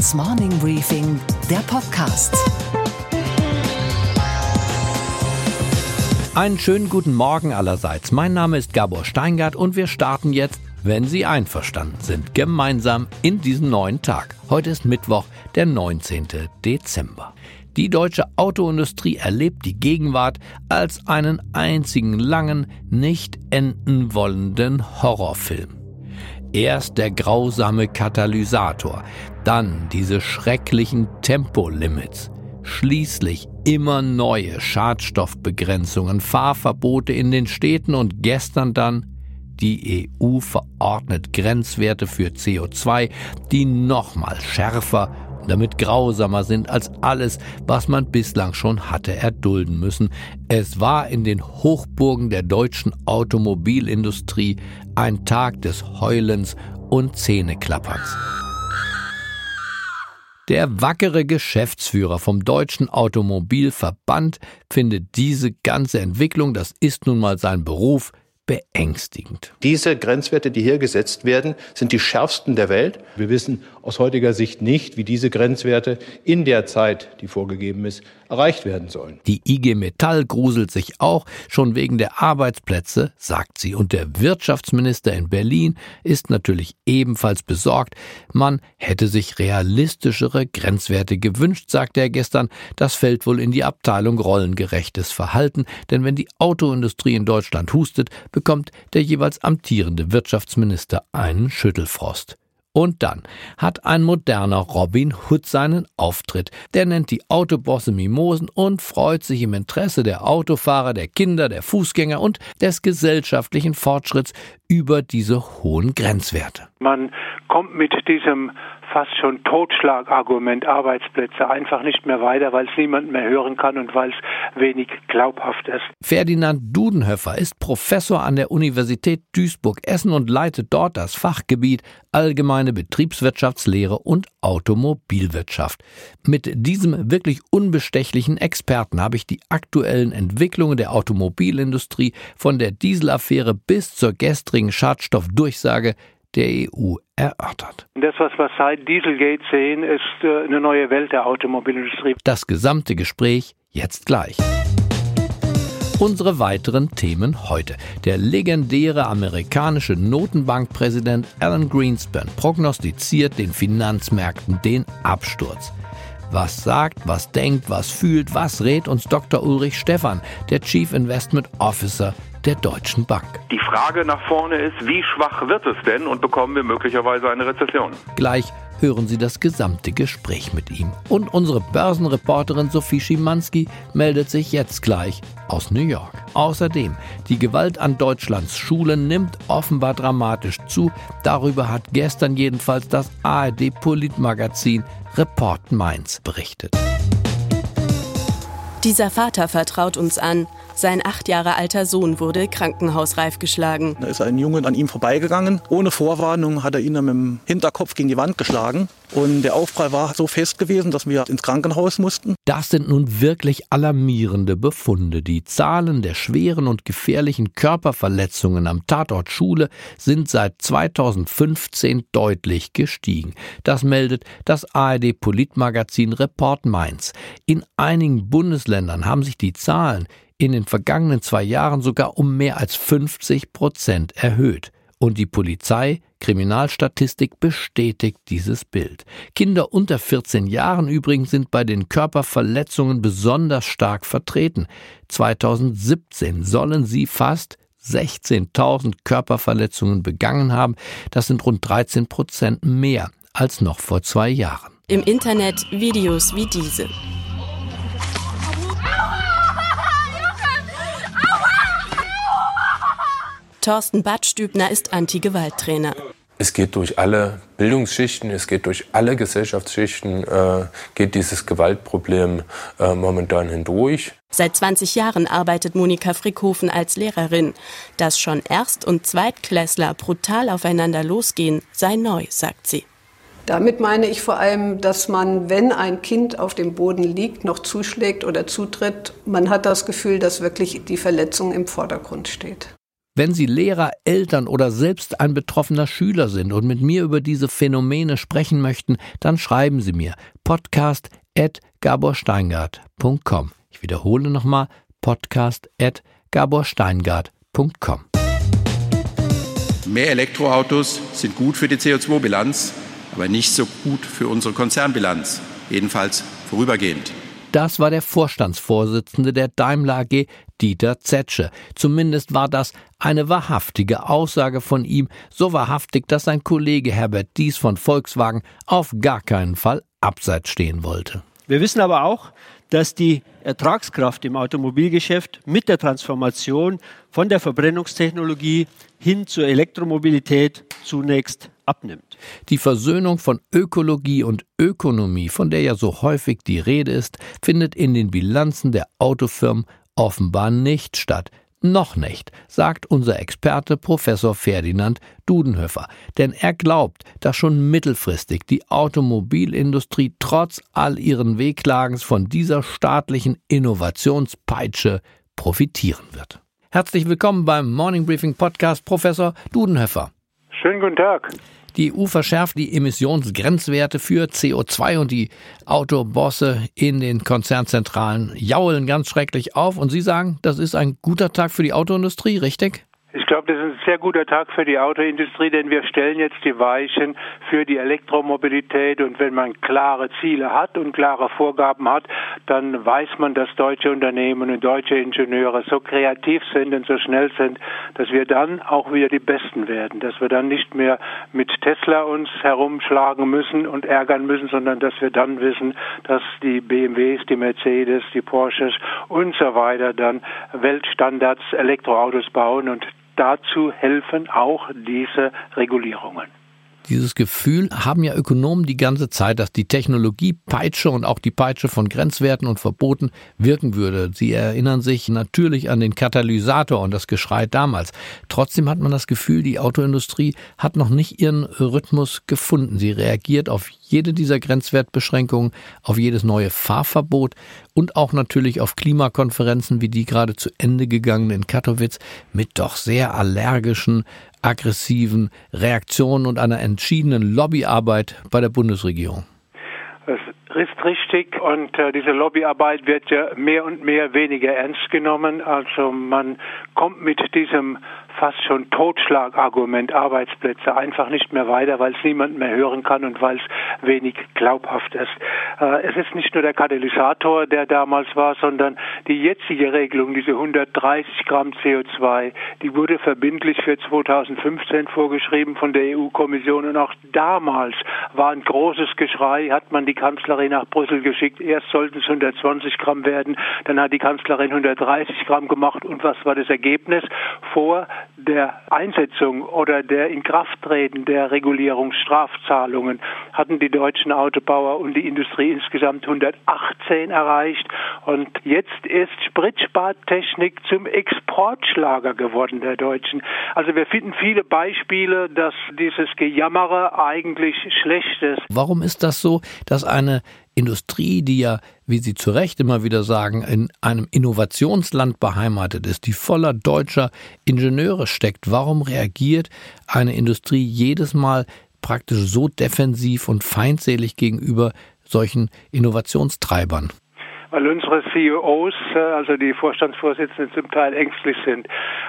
Handelsblatts Morning Briefing, der Podcast. Einen schönen guten Morgen allerseits. Mein Name ist Gabor Steingart und wir starten jetzt, wenn Sie einverstanden sind, gemeinsam in diesen neuen Tag. Heute ist Mittwoch, der 19. Dezember. Die deutsche Autoindustrie erlebt die Gegenwart als einen einzigen langen, nicht enden wollenden Horrorfilm. Erst der grausame Katalysator, dann diese schrecklichen Tempolimits, schließlich immer neue Schadstoffbegrenzungen, Fahrverbote in den Städten und gestern dann die EU verordnet Grenzwerte für CO2, die nochmal schärfer damit grausamer sind als alles, was man bislang schon hatte erdulden müssen. Es war in den Hochburgen der deutschen Automobilindustrie ein Tag des Heulens und Zähneklapperns. Der wackere Geschäftsführer vom Deutschen Automobilverband findet diese ganze Entwicklung, das ist nun mal sein Beruf, beängstigend. Diese Grenzwerte, die hier gesetzt werden, sind die schärfsten der Welt. Wir wissen aus heutiger Sicht nicht, wie diese Grenzwerte in der Zeit, die vorgegeben ist, erreicht werden sollen. Die IG Metall gruselt sich auch schon wegen der Arbeitsplätze, sagt sie. Und der Wirtschaftsminister in Berlin ist natürlich ebenfalls besorgt. Man hätte sich realistischere Grenzwerte gewünscht, sagte er gestern. Das fällt wohl in die Abteilung rollengerechtes Verhalten, denn wenn die Autoindustrie in Deutschland hustet, bekommt der jeweils amtierende Wirtschaftsminister einen Schüttelfrost. Und dann hat ein moderner Robin Hood seinen Auftritt. Der nennt die Autobosse Mimosen und freut sich im Interesse der Autofahrer, der Kinder, der Fußgänger und des gesellschaftlichen Fortschritts über diese hohen Grenzwerte. Man kommt mit diesem fast schon Totschlagargument Arbeitsplätze einfach nicht mehr weiter, weil es niemand mehr hören kann und weil es wenig glaubhaft ist. Ferdinand Dudenhöfer ist Professor an der Universität Duisburg-Essen und leitet dort das Fachgebiet Allgemeine Betriebswirtschaftslehre und Automobilwirtschaft. Mit diesem wirklich unbestechlichen Experten habe ich die aktuellen Entwicklungen der Automobilindustrie von der Dieselaffäre bis zur gestrigen Schadstoffdurchsage der EU erörtert. Das, was wir seit Dieselgate sehen, ist äh, eine neue Welt der Automobilindustrie. Das gesamte Gespräch jetzt gleich. Unsere weiteren Themen heute. Der legendäre amerikanische Notenbankpräsident Alan Greenspan prognostiziert den Finanzmärkten den Absturz. Was sagt, was denkt, was fühlt, was rät uns Dr. Ulrich Stephan, der Chief Investment Officer der Deutschen Bank. Die Frage nach vorne ist, wie schwach wird es denn und bekommen wir möglicherweise eine Rezession? Gleich hören Sie das gesamte Gespräch mit ihm. Und unsere Börsenreporterin Sophie Schimanski meldet sich jetzt gleich aus New York. Außerdem, die Gewalt an Deutschlands Schulen nimmt offenbar dramatisch zu. Darüber hat gestern jedenfalls das ARD Politmagazin Report Mainz berichtet. Dieser Vater vertraut uns an. Sein acht Jahre alter Sohn wurde krankenhausreif geschlagen. Da ist ein Junge an ihm vorbeigegangen. Ohne Vorwarnung hat er ihn mit dem Hinterkopf gegen die Wand geschlagen. Und der Aufprall war so fest gewesen, dass wir ins Krankenhaus mussten. Das sind nun wirklich alarmierende Befunde. Die Zahlen der schweren und gefährlichen Körperverletzungen am Tatort Schule sind seit 2015 deutlich gestiegen. Das meldet das ARD Politmagazin Report Mainz. In einigen Bundesländern haben sich die Zahlen in den vergangenen zwei Jahren sogar um mehr als 50 Prozent erhöht. Und die Polizei, Kriminalstatistik bestätigt dieses Bild. Kinder unter 14 Jahren übrigens sind bei den Körperverletzungen besonders stark vertreten. 2017 sollen sie fast 16.000 Körperverletzungen begangen haben. Das sind rund 13 Prozent mehr als noch vor zwei Jahren. Im Internet Videos wie diese. Thorsten Badstübner ist Anti-Gewalt-Trainer. Es geht durch alle Bildungsschichten, es geht durch alle Gesellschaftsschichten, äh, geht dieses Gewaltproblem äh, momentan hindurch. Seit 20 Jahren arbeitet Monika Frickhofen als Lehrerin. Dass schon Erst- und Zweitklässler brutal aufeinander losgehen, sei neu, sagt sie. Damit meine ich vor allem, dass man, wenn ein Kind auf dem Boden liegt, noch zuschlägt oder zutritt, man hat das Gefühl, dass wirklich die Verletzung im Vordergrund steht. Wenn Sie Lehrer, Eltern oder selbst ein betroffener Schüler sind und mit mir über diese Phänomene sprechen möchten, dann schreiben Sie mir podcast.gaborsteingart.com. Ich wiederhole nochmal podcast.gaborsteingart.com. Mehr Elektroautos sind gut für die CO2-Bilanz, aber nicht so gut für unsere Konzernbilanz, jedenfalls vorübergehend. Das war der Vorstandsvorsitzende der Daimler AG, Dieter Zetsche. Zumindest war das eine wahrhaftige Aussage von ihm, so wahrhaftig, dass sein Kollege Herbert Dies von Volkswagen auf gar keinen Fall abseits stehen wollte. Wir wissen aber auch, dass die Ertragskraft im Automobilgeschäft mit der Transformation von der Verbrennungstechnologie hin zur Elektromobilität zunächst abnimmt. Die Versöhnung von Ökologie und Ökonomie, von der ja so häufig die Rede ist, findet in den Bilanzen der Autofirmen offenbar nicht statt. Noch nicht, sagt unser Experte Professor Ferdinand Dudenhöfer. Denn er glaubt, dass schon mittelfristig die Automobilindustrie trotz all ihren Wehklagens von dieser staatlichen Innovationspeitsche profitieren wird. Herzlich willkommen beim Morning Briefing Podcast, Professor Dudenhöfer. Schönen guten Tag. Die EU verschärft die Emissionsgrenzwerte für CO2 und die Autobosse in den Konzernzentralen jaulen ganz schrecklich auf. Und Sie sagen, das ist ein guter Tag für die Autoindustrie, richtig? Ich glaube, das ist ein sehr guter Tag für die Autoindustrie, denn wir stellen jetzt die Weichen für die Elektromobilität. Und wenn man klare Ziele hat und klare Vorgaben hat, dann weiß man, dass deutsche Unternehmen und deutsche Ingenieure so kreativ sind und so schnell sind, dass wir dann auch wieder die Besten werden. Dass wir dann nicht mehr mit Tesla uns herumschlagen müssen und ärgern müssen, sondern dass wir dann wissen, dass die BMWs, die Mercedes, die Porsches und so weiter dann Weltstandards Elektroautos bauen und dazu helfen auch diese Regulierungen. Dieses Gefühl haben ja Ökonomen die ganze Zeit, dass die Technologiepeitsche und auch die Peitsche von Grenzwerten und Verboten wirken würde. Sie erinnern sich natürlich an den Katalysator und das Geschrei damals. Trotzdem hat man das Gefühl, die Autoindustrie hat noch nicht ihren Rhythmus gefunden. Sie reagiert auf jede dieser Grenzwertbeschränkungen, auf jedes neue Fahrverbot und auch natürlich auf Klimakonferenzen wie die gerade zu Ende gegangene in Katowice mit doch sehr allergischen aggressiven Reaktionen und einer entschiedenen Lobbyarbeit bei der Bundesregierung. Das ist richtig und äh, diese Lobbyarbeit wird ja mehr und mehr weniger ernst genommen. Also man kommt mit diesem fast schon Totschlagargument Arbeitsplätze einfach nicht mehr weiter, weil es niemand mehr hören kann und weil es wenig glaubhaft ist. Äh, es ist nicht nur der Katalysator, der damals war, sondern die jetzige Regelung, diese 130 Gramm CO2, die wurde verbindlich für 2015 vorgeschrieben von der EU-Kommission und auch damals war ein großes Geschrei, hat man die Kanzlerin nach Brüssel geschickt. Erst sollten es 120 Gramm werden, dann hat die Kanzlerin 130 Gramm gemacht und was war das Ergebnis? Vor der Einsetzung oder der Inkrafttreten der Regulierungsstrafzahlungen hatten die deutschen Autobauer und die Industrie insgesamt 118 erreicht. Und jetzt ist Spritspartechnik zum Exportschlager geworden der Deutschen. Also wir finden viele Beispiele, dass dieses Gejammere eigentlich schlecht ist. Warum ist das so, dass eine Industrie, die ja, wie Sie zu Recht immer wieder sagen, in einem Innovationsland beheimatet ist, die voller deutscher Ingenieure steckt, warum reagiert eine Industrie jedes Mal praktisch so defensiv und feindselig gegenüber solchen Innovationstreibern? weil unsere CEOs, äh, also die Vorstandsvorsitzenden, zum Teil ängstlich sind.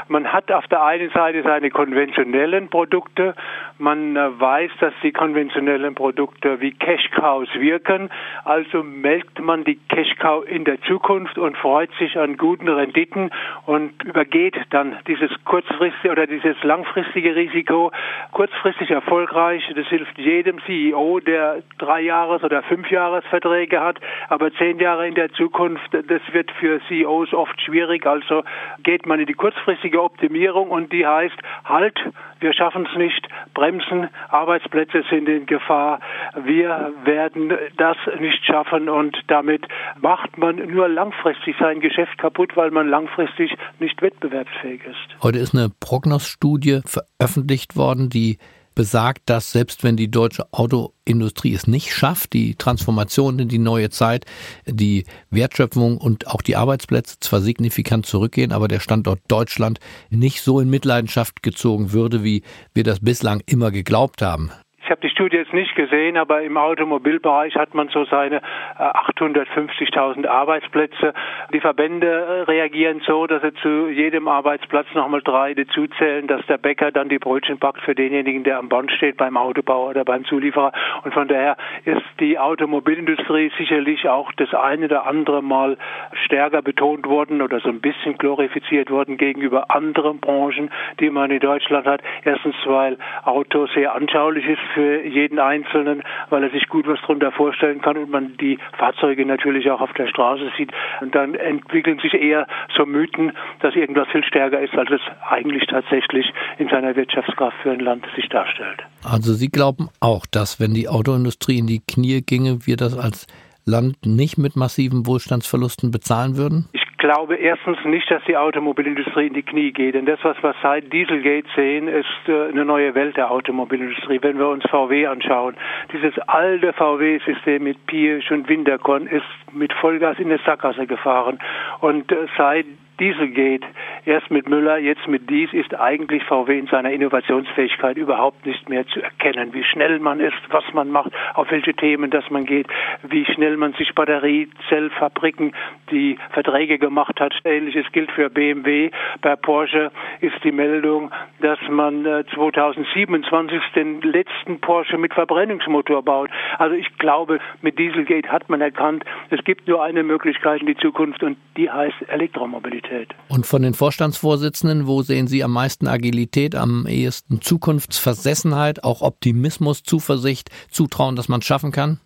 Man hat auf der einen Seite seine konventionellen Produkte. Man äh, weiß, dass die konventionellen Produkte wie Cash Cows wirken. Also melkt man die Cash Cow in der Zukunft und freut sich an guten Renditen und übergeht dann dieses kurzfristige oder dieses langfristige Risiko kurzfristig erfolgreich. Das hilft jedem CEO, der drei Jahres- oder fünf Jahresverträge hat, aber zehn Jahre in der Zukunft, das wird für CEOs oft schwierig. Also geht man in die kurzfristige Optimierung und die heißt, halt, wir schaffen es nicht, bremsen, Arbeitsplätze sind in Gefahr, wir werden das nicht schaffen und damit macht man nur langfristig sein Geschäft kaputt, weil man langfristig nicht wettbewerbsfähig ist. Heute ist eine Prognosstudie veröffentlicht worden, die besagt, dass selbst wenn die deutsche Autoindustrie es nicht schafft, die Transformation in die neue Zeit, die Wertschöpfung und auch die Arbeitsplätze zwar signifikant zurückgehen, aber der Standort Deutschland nicht so in Mitleidenschaft gezogen würde, wie wir das bislang immer geglaubt haben. Habe die Studie jetzt nicht gesehen, aber im Automobilbereich hat man so seine 850.000 äh, Arbeitsplätze. Die Verbände äh, reagieren so, dass sie zu jedem Arbeitsplatz nochmal drei dazuzählen, dass der Bäcker dann die Brötchen backt für denjenigen, der am Band steht, beim Autobauer oder beim Zulieferer. Und von daher ist die Automobilindustrie sicherlich auch das eine oder andere Mal stärker betont worden oder so ein bisschen glorifiziert worden gegenüber anderen Branchen, die man in Deutschland hat. Erstens, weil Auto sehr anschaulich ist für für jeden Einzelnen, weil er sich gut was darunter vorstellen kann und man die Fahrzeuge natürlich auch auf der Straße sieht. Und dann entwickeln sich eher so Mythen, dass irgendwas viel stärker ist, als es eigentlich tatsächlich in seiner Wirtschaftskraft für ein Land sich darstellt. Also Sie glauben auch, dass wenn die Autoindustrie in die Knie ginge, wir das als Land nicht mit massiven Wohlstandsverlusten bezahlen würden? Ich glaube erstens nicht, dass die Automobilindustrie in die Knie geht. Denn das, was wir seit Dieselgate sehen, ist äh, eine neue Welt der Automobilindustrie. Wenn wir uns VW anschauen, dieses alte VW-System mit Pirsch und Winterkorn ist mit Vollgas in der Sackgasse gefahren. Und äh, seit Dieselgate, erst mit Müller, jetzt mit Dies, ist eigentlich VW in seiner Innovationsfähigkeit überhaupt nicht mehr zu erkennen. Wie schnell man ist, was man macht, auf welche Themen das man geht, wie schnell man sich Batteriezellfabriken die Verträge gemacht hat. Ähnliches gilt für BMW. Bei Porsche ist die Meldung, dass man 2027 äh, den letzten Porsche mit Verbrennungsmotor baut. Also ich glaube, mit Dieselgate hat man erkannt, es gibt nur eine Möglichkeit in die Zukunft und die heißt Elektromobilität. Agilität. Und von den Vorstandsvorsitzenden, wo sehen Sie am meisten Agilität, am ehesten Zukunftsversessenheit, auch Optimismus, Zuversicht, Zutrauen, dass man es schaffen kann?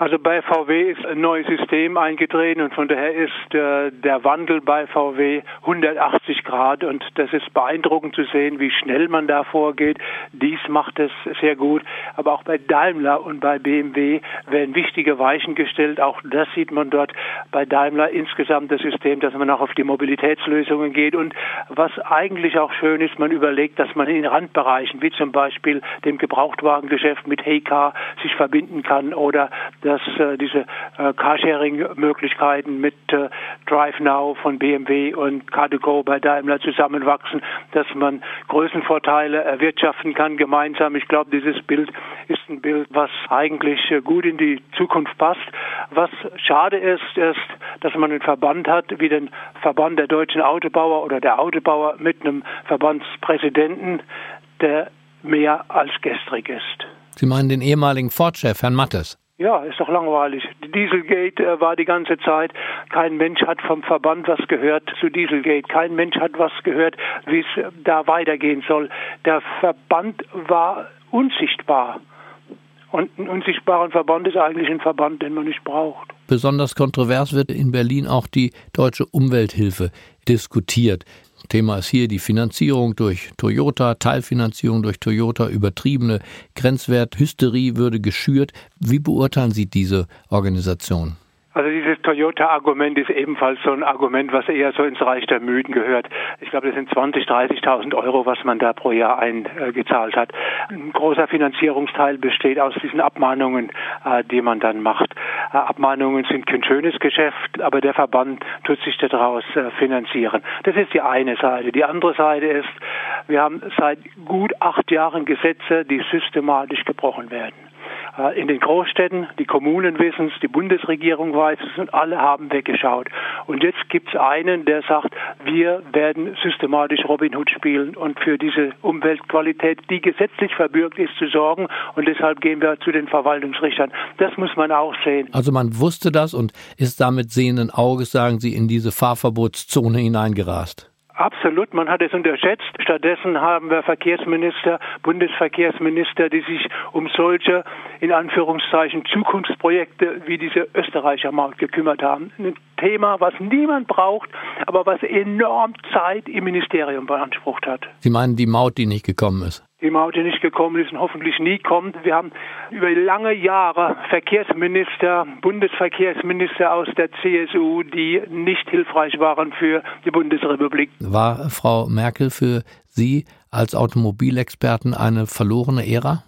Also bei VW ist ein neues System eingetreten und von daher ist äh, der Wandel bei VW 180 Grad und das ist beeindruckend zu sehen, wie schnell man da vorgeht. Dies macht es sehr gut, aber auch bei Daimler und bei BMW werden wichtige Weichen gestellt. Auch das sieht man dort bei Daimler insgesamt das System, dass man auch auf die Mobilitätslösungen geht und was eigentlich auch schön ist, man überlegt, dass man in Randbereichen wie zum Beispiel dem Gebrauchtwagengeschäft mit Heycar sich verbinden kann oder dass äh, diese äh, Carsharing-Möglichkeiten mit äh, DriveNow von BMW und Car2Go bei Daimler zusammenwachsen, dass man Größenvorteile erwirtschaften kann gemeinsam. Ich glaube, dieses Bild ist ein Bild, was eigentlich äh, gut in die Zukunft passt. Was schade ist, ist, dass man einen Verband hat, wie den Verband der deutschen Autobauer oder der Autobauer mit einem Verbandspräsidenten, der mehr als gestrig ist. Sie meinen den ehemaligen Ford-Chef, Herrn Mattes? Ja, ist doch langweilig. Dieselgate äh, war die ganze Zeit. Kein Mensch hat vom Verband was gehört zu Dieselgate. Kein Mensch hat was gehört, wie es äh, da weitergehen soll. Der Verband war unsichtbar. Und ein unsichtbarer Verband ist eigentlich ein Verband, den man nicht braucht. Besonders kontrovers wird in Berlin auch die deutsche Umwelthilfe diskutiert. Thema ist hier die Finanzierung durch Toyota, Teilfinanzierung durch Toyota, übertriebene Grenzwerthysterie würde geschürt. Wie beurteilen Sie diese Organisation? Also dieses Toyota-Argument ist ebenfalls so ein Argument, was eher so ins Reich der Mythen gehört. Ich glaube, das sind 20.000, 30.000 Euro, was man da pro Jahr eingezahlt hat. Ein großer Finanzierungsteil besteht aus diesen Abmahnungen, äh, die man dann macht. Äh, Abmahnungen sind kein schönes Geschäft, aber der Verband tut sich daraus äh, finanzieren. Das ist die eine Seite. Die andere Seite ist, wir haben seit gut acht Jahren Gesetze, die systematisch gebrochen werden. Äh, in den Großstädten, die Kommunen wissen es, die Bundesregierung weiß es und alle haben weggeschaut. Und jetzt gibt es einen, der sagt, wir werden systematisch Robin Hood spielen und für diese Umweltqualität, die gesetzlich verbürgt ist, zu sorgen. Und deshalb gehen wir zu den Verwaltungsrichtern. Das muss man auch sehen. Also man wusste das und ist damit sehenden Auges, sagen Sie, in diese Fahrverbotszone hineingerast. Absolut, man hat es unterschätzt. Stattdessen haben wir Verkehrsminister, Bundesverkehrsminister, die sich um solche, in Anführungszeichen, Zukunftsprojekte wie diese Österreicher Maut gekümmert haben. Ein Thema, was niemand braucht, aber was enorm Zeit im Ministerium beansprucht hat. Sie meinen die Maut, die nicht gekommen ist? die Maut, die nicht gekommen ist und hoffentlich nie kommt. Wir haben über lange Jahre Verkehrsminister, Bundesverkehrsminister aus der CSU, die nicht hilfreich waren für die Bundesrepublik. War Frau Merkel für Sie als Automobilexperten eine verlorene Ära?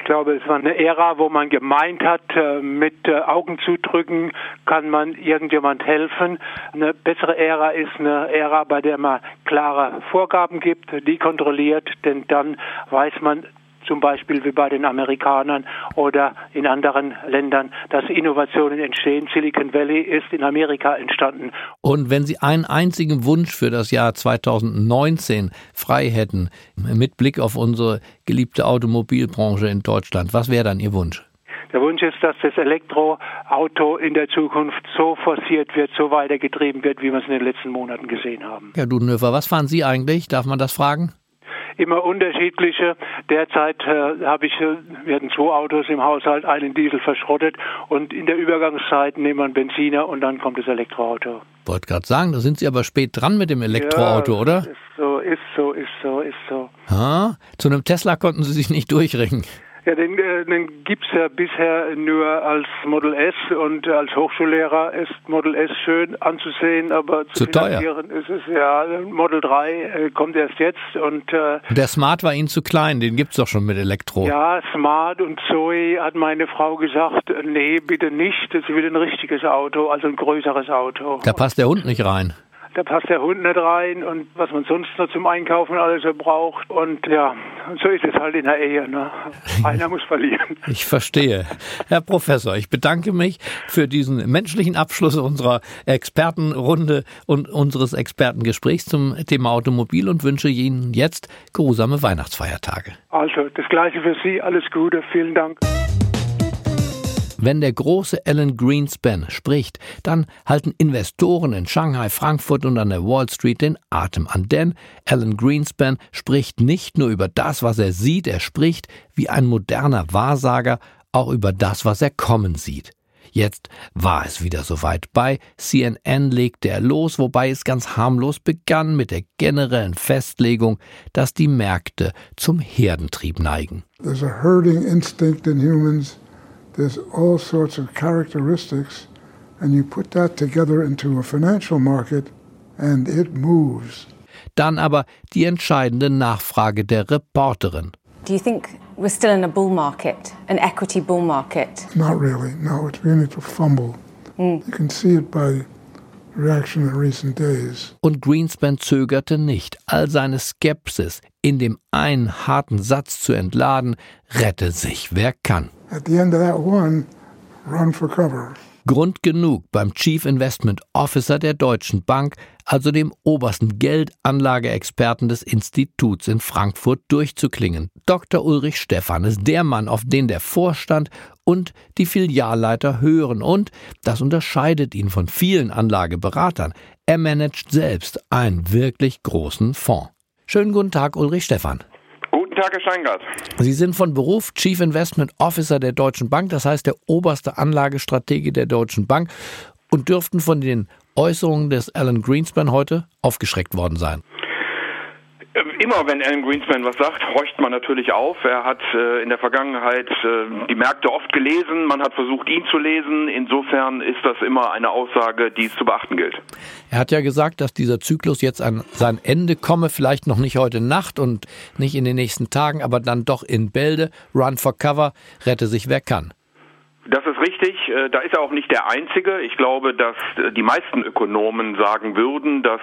Ich glaube, es war eine Ära, wo man gemeint hat, äh, mit äh, Augen zudrücken kann man irgendjemand helfen. Eine bessere Ära ist eine Ära, bei der man klare Vorgaben gibt, die kontrolliert, denn dann weiß man, zum Beispiel wie bei den Amerikanern oder in anderen Ländern, dass Innovationen entstehen. Silicon Valley ist in Amerika entstanden. Und wenn Sie einen einzigen Wunsch für das Jahr 2019 frei hätten, mit Blick auf unsere geliebte Automobilbranche in Deutschland, was wäre dann Ihr Wunsch? Der Wunsch ist, dass das Elektroauto in der Zukunft so forciert wird, so weitergetrieben wird, wie wir es in den letzten Monaten gesehen haben. Herr Dudenhöfer, was fahren Sie eigentlich? Darf man das fragen? Immer unterschiedliche. Derzeit äh, habe ich, äh, wir hatten zwei Autos im Haushalt, einen Diesel verschrottet und in der Übergangszeit nehmen wir einen Benziner und dann kommt das Elektroauto. Wollte gerade sagen, da sind Sie aber spät dran mit dem Elektroauto, ja, oder? Ist so, ist so, ist so, ist so. Ha? Zu einem Tesla konnten Sie sich nicht durchringen. Ja, den, äh, den gibt es ja bisher nur als Model S und als Hochschullehrer ist Model S schön anzusehen, aber zu, zu finanzieren teuer. ist es ja. Model 3 äh, kommt erst jetzt und äh, der Smart war Ihnen zu klein, den gibt es doch schon mit Elektro. Ja, Smart und Zoe hat meine Frau gesagt, nee, bitte nicht, sie will ein richtiges Auto, also ein größeres Auto. Da passt der Hund nicht rein da passt der Hund nicht rein und was man sonst noch zum Einkaufen alles so braucht. Und ja, so ist es halt in der Ehe. Ne? Einer muss verlieren. Ich verstehe. Herr Professor, ich bedanke mich für diesen menschlichen Abschluss unserer Expertenrunde und unseres Expertengesprächs zum Thema Automobil und wünsche Ihnen jetzt geruhsame Weihnachtsfeiertage. Also, das Gleiche für Sie. Alles Gute. Vielen Dank. Wenn der große Alan Greenspan spricht, dann halten Investoren in Shanghai, Frankfurt und an der Wall Street den Atem an, denn Alan Greenspan spricht nicht nur über das, was er sieht, er spricht wie ein moderner Wahrsager auch über das, was er kommen sieht. Jetzt war es wieder soweit. Bei CNN legte er los, wobei es ganz harmlos begann mit der generellen Festlegung, dass die Märkte zum Herdentrieb neigen. There's a herding instinct in humans there's all sorts of characteristics, and you put that together into a financial market, and it moves. Dann aber die entscheidende Nachfrage der Reporterin. Do you think we're still in a bull market, an equity bull market? Not really. No, it's beginning to fumble. Mm. You can see it by reaction in recent days. Und Greenspan zögerte nicht, all seine Skepsis in dem einen harten Satz zu entladen, rette sich wer kann. At the end of that one, run for cover. Grund genug beim Chief Investment Officer der Deutschen Bank, also dem obersten Geldanlageexperten des Instituts in Frankfurt, durchzuklingen. Dr. Ulrich Stephan ist der Mann, auf den der Vorstand und die Filialleiter hören und das unterscheidet ihn von vielen Anlageberatern. Er managt selbst einen wirklich großen Fonds. Schönen guten Tag, Ulrich Stephan. Tag, Herr Steingart. Sie sind von Beruf Chief Investment Officer der Deutschen Bank, das heißt der oberste Anlagestratege der Deutschen Bank und dürften von den Äußerungen des Alan Greenspan heute aufgeschreckt worden sein. Äh, immer wenn Alan Greenspan was sagt, horcht man natürlich auf. Er hat äh, in der Vergangenheit äh, die Märkte oft gelesen, man hat versucht, ihn zu lesen. Insofern ist das immer eine Aussage, die es zu beachten gilt. Er hat ja gesagt, dass dieser Zyklus jetzt an sein Ende komme, vielleicht noch nicht heute Nacht und nicht in den nächsten Tagen, aber dann doch in Bälde. Run for cover, rette sich wer kann. Das ist richtig. Äh, da ist er auch nicht der Einzige. Ich glaube, dass äh, die meisten Ökonomen sagen würden, dass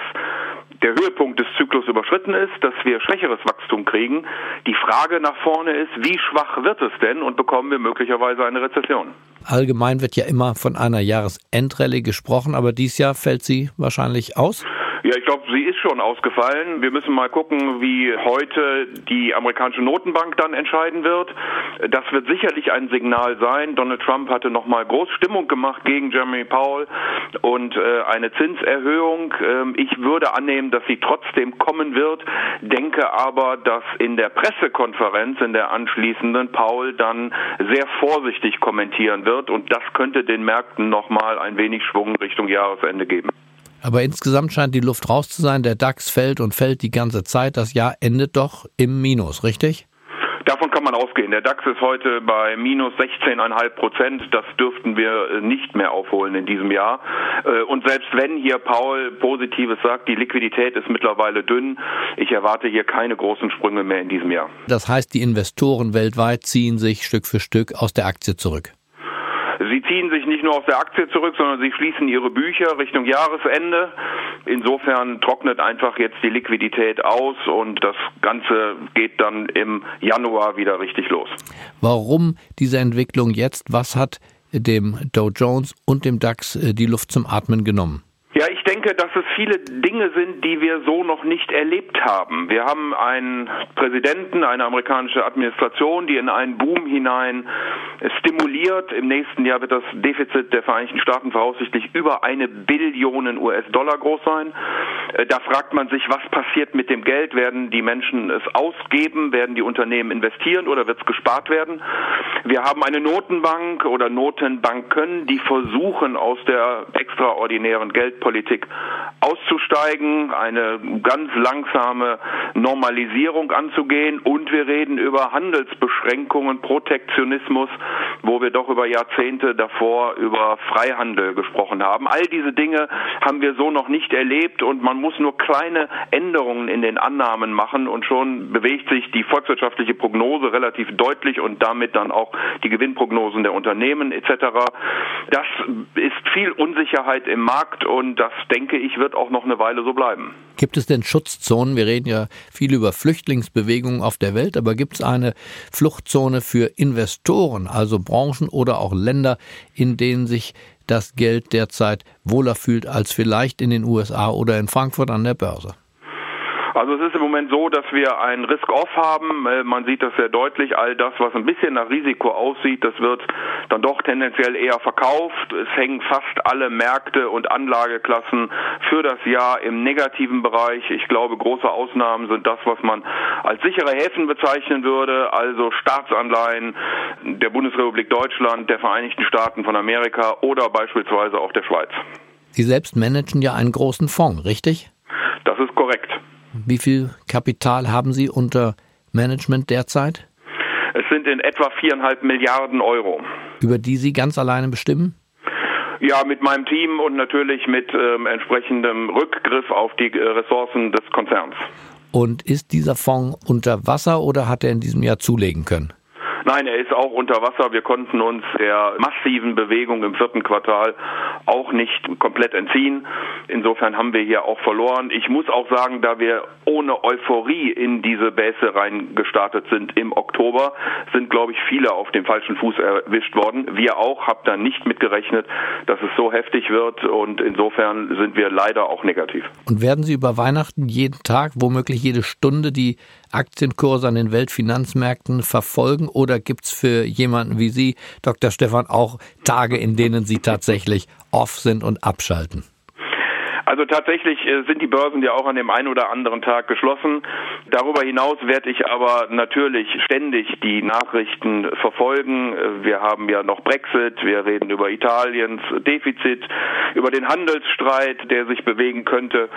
der Höhepunkt des Zyklus überschritten ist, dass wir schwächeres Wachstum kriegen. Die Frage nach vorne ist, wie schwach wird es denn und bekommen wir möglicherweise eine Rezession? Allgemein wird ja immer von einer Jahresendrallye gesprochen, aber dieses Jahr fällt sie wahrscheinlich aus. Ja, ich glaube, sie ist schon ausgefallen. Wir müssen mal gucken, wie heute die amerikanische Notenbank dann entscheiden wird. Das wird sicherlich ein Signal sein. Donald Trump hatte nochmal groß Stimmung gemacht gegen Jeremy Powell und äh, eine Zinserhöhung. Ähm, ich würde annehmen, dass sie trotzdem kommen wird, denke aber, dass in der Pressekonferenz, in der anschließenden, Powell dann sehr vorsichtig kommentieren wird und das könnte den Märkten nochmal ein wenig Schwung Richtung Jahresende geben. Aber insgesamt scheint die Luft raus zu sein. Der DAX fällt und fällt die ganze Zeit. Das Jahr endet doch im Minus, richtig? Davon kann man ausgehen. Der DAX ist heute bei minus 16,5 Prozent. Das dürften wir äh, nicht mehr aufholen in diesem Jahr. Äh, und selbst wenn hier Paul Positives sagt, die Liquidität ist mittlerweile dünn, ich erwarte hier keine großen Sprünge mehr in diesem Jahr. Das heißt, die Investoren weltweit ziehen sich Stück für Stück aus der Aktie zurück. Sie ziehen sich nicht nur aus der Aktie zurück, sondern sie schließen ihre Bücher Richtung Jahresende. Insofern trocknet einfach jetzt die Liquidität aus und das Ganze geht dann im Januar wieder richtig los. Warum diese Entwicklung jetzt? Was hat dem Dow Jones und dem DAX äh, die Luft zum Atmen genommen? Denke, dass es viele Dinge sind, die wir so noch nicht erlebt haben. Wir haben einen Präsidenten, eine amerikanische Administration, die in einen Boom hinein stimuliert. Im nächsten Jahr wird das Defizit der Vereinigten Staaten voraussichtlich über eine Billion US-Dollar groß sein. Äh, da fragt man sich, was passiert mit dem Geld? Werden die Menschen es ausgeben? Werden die Unternehmen investieren oder wird es gespart werden? Wir haben eine Notenbank oder Notenbanken, die versuchen, aus der extraordinären Geldpolitik Politik auszusteigen, eine ganz langsame Normalisierung anzugehen und wir reden über Handelsbeschränkungen, Protektionismus, wo wir doch über Jahrzehnte davor über Freihandel gesprochen haben. All diese Dinge haben wir so noch nicht erlebt und man muss nur kleine Änderungen in den Annahmen machen und schon bewegt sich die volkswirtschaftliche Prognose relativ deutlich und damit dann auch die Gewinnprognosen der Unternehmen etc. Das ist viel Unsicherheit im Markt und das, denke ich, wird auch noch eine Weile so bleiben. Gibt es denn Schutzzonen? Wir reden ja viel über Flüchtlingsbewegungen auf der Welt, aber gibt es eine Fluchtzone für Investoren, also Branchen oder auch Länder, in denen sich das Geld derzeit wohler fühlt als vielleicht in den USA oder in Frankfurt an der Börse? Also es ist im Moment so, dass wir ein Risk-Off haben. Äh, man sieht das sehr deutlich. All das, was ein bisschen nach Risiko aussieht, das wird dann doch tendenziell eher verkauft. Es hängen fast alle Märkte und Anlageklassen für das Jahr im negativen Bereich. Ich glaube, große Ausnahmen sind das, was man als sichere Häfen bezeichnen würde, also Staatsanleihen der Bundesrepublik Deutschland, der Vereinigten Staaten von Amerika oder beispielsweise auch der Schweiz. Sie selbst managen ja einen großen Fonds, richtig? Das ist korrekt. Wie viel Kapital haben Sie unter Management derzeit? Es sind in etwa viereinhalb Milliarden Euro. Über die Sie ganz alleine bestimmen? Ja, mit meinem Team und natürlich mit ähm, entsprechendem Rückgriff auf die äh, Ressourcen des Konzerns. Und ist dieser Fonds unter Wasser oder hat er in diesem Jahr zulegen können? Nein, er ist auch unter Wasser. Wir konnten uns der massiven Bewegung im vierten Quartal auch nicht komplett entziehen. Insofern haben wir hier auch verloren. Ich muss auch sagen, da wir ohne Euphorie in diese Bässe reingestartet sind im Oktober, sind, glaube ich, viele auf dem falschen Fuß erwischt worden. Wir auch, haben da nicht mitgerechnet, dass es so heftig wird und insofern sind wir leider auch negativ. Und werden Sie über Weihnachten jeden Tag, womöglich jede Stunde die Aktienkurse an den Weltfinanzmärkten verfolgen oder gibt es für jemanden wie Sie, Dr. Stefan, auch Tage, in denen Sie tatsächlich off sind und abschalten? Also tatsächlich äh, sind die Börsen ja auch an dem einen oder anderen Tag geschlossen. Darüber hinaus werde ich aber natürlich ständig die Nachrichten verfolgen. Äh, wir haben ja noch Brexit, wir reden über Italiens Defizit, über den Handelsstreit, der sich bewegen könnte.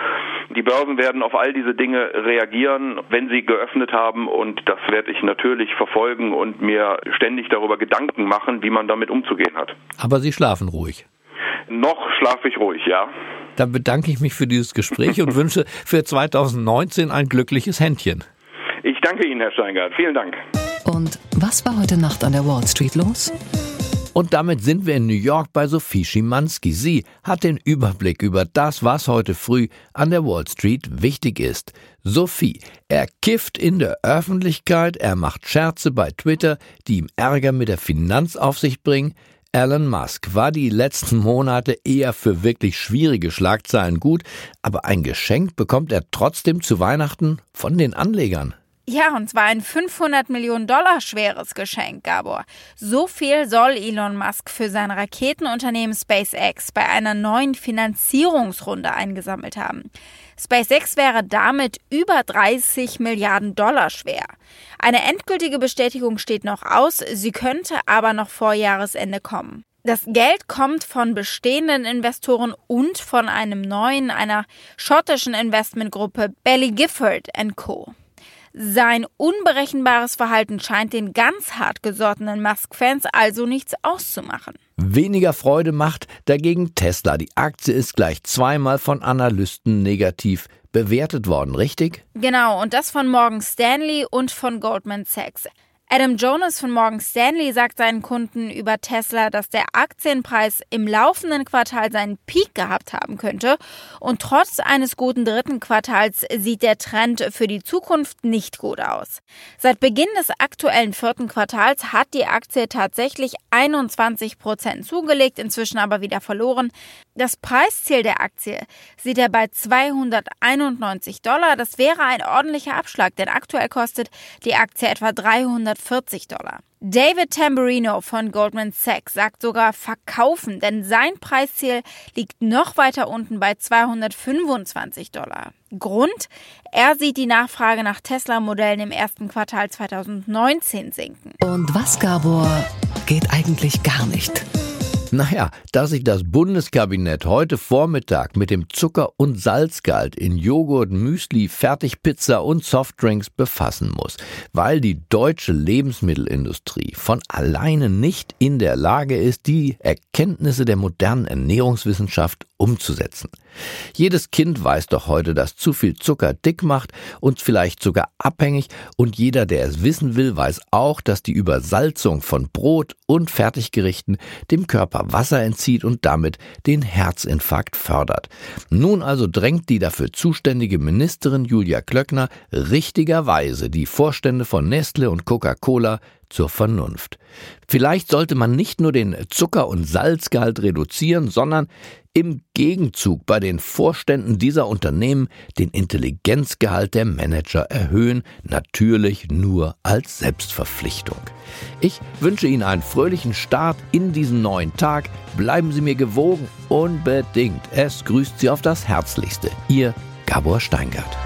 Die Börsen werden auf all diese Dinge reagieren, wenn sie geöffnet haben und das werde ich natürlich verfolgen und mir ständig darüber Gedanken machen, wie man damit umzugehen hat. Aber Sie schlafen ruhig. Noch schlafe ich ruhig, ja. Dann bedanke ich mich für dieses Gespräch und wünsche für 2019 ein glückliches Händchen. Ich danke Ihnen, Herr Steingart. Vielen Dank. Und was war heute Nacht an der Wall Street los? Und damit sind wir in New York bei Sophie Schimanski. Sie hat den Überblick über das, was heute früh an der Wall Street wichtig ist. Sophie, er kifft in der Öffentlichkeit, er macht Scherze bei Twitter, die ihm Ärger mit der Finanzaufsicht bringen, Elon Musk war die letzten Monate eher für wirklich schwierige Schlagzeilen gut, aber ein Geschenk bekommt er trotzdem zu Weihnachten von den Anlegern. Ja, und zwar ein 500 Millionen Dollar schweres Geschenk, Gabor. So viel soll Elon Musk für sein Raketenunternehmen SpaceX bei einer neuen Finanzierungsrunde eingesammelt haben. SpaceX wäre damit über 30 Milliarden Dollar schwer. Eine endgültige Bestätigung steht noch aus, sie könnte aber noch vor Jahresende kommen. Das Geld kommt von bestehenden Investoren und von einem neuen, einer schottischen Investmentgruppe Belly Gifford Co. Sein unberechenbares Verhalten scheint den ganz hart gesottenen Musk-Fans also nichts auszumachen. Weniger Freude macht dagegen Tesla. Die Aktie ist gleich zweimal von Analysten negativ bewertet worden, richtig? Genau, und das von Morgan Stanley und von Goldman Sachs. Adam Jonas von Morgan Stanley sagt seinen Kunden über Tesla, dass der Aktienpreis im laufenden Quartal seinen Peak gehabt haben könnte. Und trotz eines guten dritten Quartals sieht der Trend für die Zukunft nicht gut aus. Seit Beginn des aktuellen vierten Quartals hat die Aktie tatsächlich 21 Prozent zugelegt, inzwischen aber wieder verloren. Das Preisziel der Aktie sieht er bei 291 Dollar. Das wäre ein ordentlicher Abschlag, denn aktuell kostet die Aktie etwa 340 Dollar. David Tamburino von Goldman Sachs sagt sogar verkaufen, denn sein Preisziel liegt noch weiter unten bei 225 Dollar. Grund? Er sieht die Nachfrage nach Tesla-Modellen im ersten Quartal 2019 sinken. Und was, Gabor, geht eigentlich gar nicht? Naja, dass sich das Bundeskabinett heute Vormittag mit dem Zucker- und Salzgehalt in Joghurt, Müsli, Fertigpizza und Softdrinks befassen muss, weil die deutsche Lebensmittelindustrie von alleine nicht in der Lage ist, die Erkenntnisse der modernen Ernährungswissenschaft umzusetzen. Jedes Kind weiß doch heute, dass zu viel Zucker dick macht und vielleicht sogar abhängig und jeder, der es wissen will, weiß auch, dass die Übersalzung von Brot und Fertiggerichten dem Körper Wasser entzieht und damit den Herzinfarkt fördert. Nun also drängt die dafür zuständige Ministerin Julia Klöckner richtigerweise die Vorstände von Nestle und Coca-Cola zur Vernunft. Vielleicht sollte man nicht nur den Zucker- und Salzgehalt reduzieren, sondern im Gegenzug bei den Vorständen dieser Unternehmen den Intelligenzgehalt der Manager erhöhen, natürlich nur als Selbstverpflichtung. Ich wünsche Ihnen einen fröhlichen Start in diesen neuen Tag. Bleiben Sie mir gewogen, unbedingt. Es grüßt Sie auf das Herzlichste. Ihr Gabor Steingart.